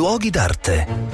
luoghi d'arte.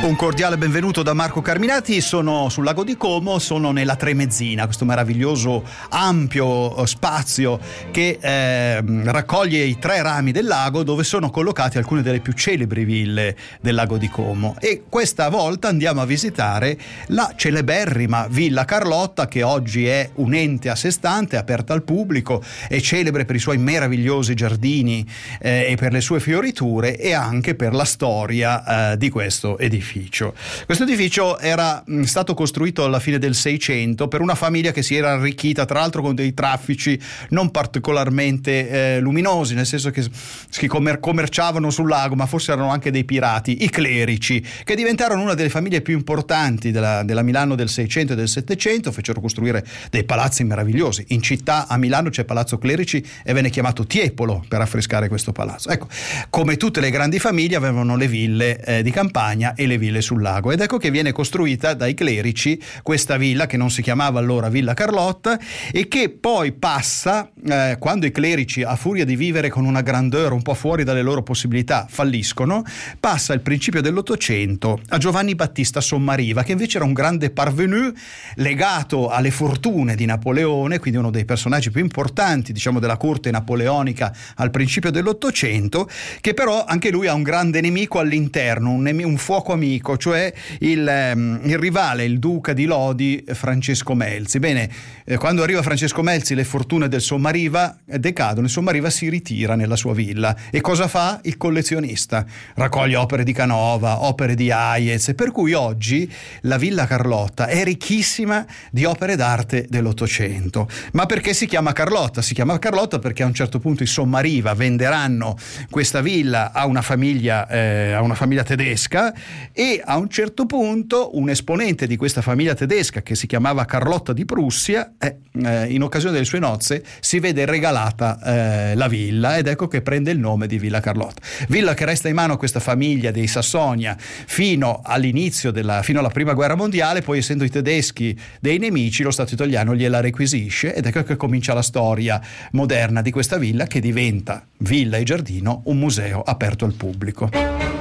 Un cordiale benvenuto da Marco Carminati, sono sul lago di Como, sono nella Tremezzina, questo meraviglioso ampio eh, spazio che eh, raccoglie i tre rami del lago dove sono collocate alcune delle più celebri ville del lago di Como. E questa volta andiamo a visitare la celeberrima Villa Carlotta che oggi è un ente a sé stante, aperta al pubblico, è celebre per i suoi meravigliosi giardini eh, e per le sue fioriture e anche per la storia eh, di questo edificio edificio. Questo edificio era stato costruito alla fine del 600 per una famiglia che si era arricchita, tra l'altro con dei traffici non particolarmente eh, luminosi, nel senso che si commer- commerciavano sul lago, ma forse erano anche dei pirati, i clerici, che diventarono una delle famiglie più importanti della, della Milano del 600 e del 700, fecero costruire dei palazzi meravigliosi. In città a Milano c'è Palazzo Clerici e venne chiamato Tiepolo per affrescare questo palazzo. Ecco, come tutte le grandi famiglie avevano le ville eh, di campagna e le ville sul lago. Ed ecco che viene costruita dai clerici questa villa che non si chiamava allora Villa Carlotta e che poi passa, eh, quando i clerici, a furia di vivere con una grandeur un po' fuori dalle loro possibilità, falliscono, passa il principio dell'Ottocento a Giovanni Battista Sommariva, che invece era un grande parvenu legato alle fortune di Napoleone, quindi uno dei personaggi più importanti, diciamo, della corte napoleonica al principio dell'Ottocento, che però anche lui ha un grande nemico all'interno, un, nemico, un fuoco amico amico, cioè il, ehm, il rivale, il duca di Lodi, Francesco Melzi. Bene, eh, quando arriva Francesco Melzi le fortune del Sommariva decadono, il Sommariva si ritira nella sua villa e cosa fa? Il collezionista raccoglie opere di Canova, opere di Hayez, per cui oggi la Villa Carlotta è ricchissima di opere d'arte dell'Ottocento. Ma perché si chiama Carlotta? Si chiama Carlotta perché a un certo punto i Sommariva venderanno questa villa a una famiglia, eh, a una famiglia tedesca e a un certo punto un esponente di questa famiglia tedesca che si chiamava Carlotta di Prussia, eh, eh, in occasione delle sue nozze si vede regalata eh, la villa ed ecco che prende il nome di Villa Carlotta. Villa che resta in mano a questa famiglia dei Sassonia fino all'inizio della, fino alla prima guerra mondiale, poi essendo i tedeschi dei nemici lo Stato italiano gliela requisisce ed ecco che comincia la storia moderna di questa villa che diventa villa e giardino un museo aperto al pubblico.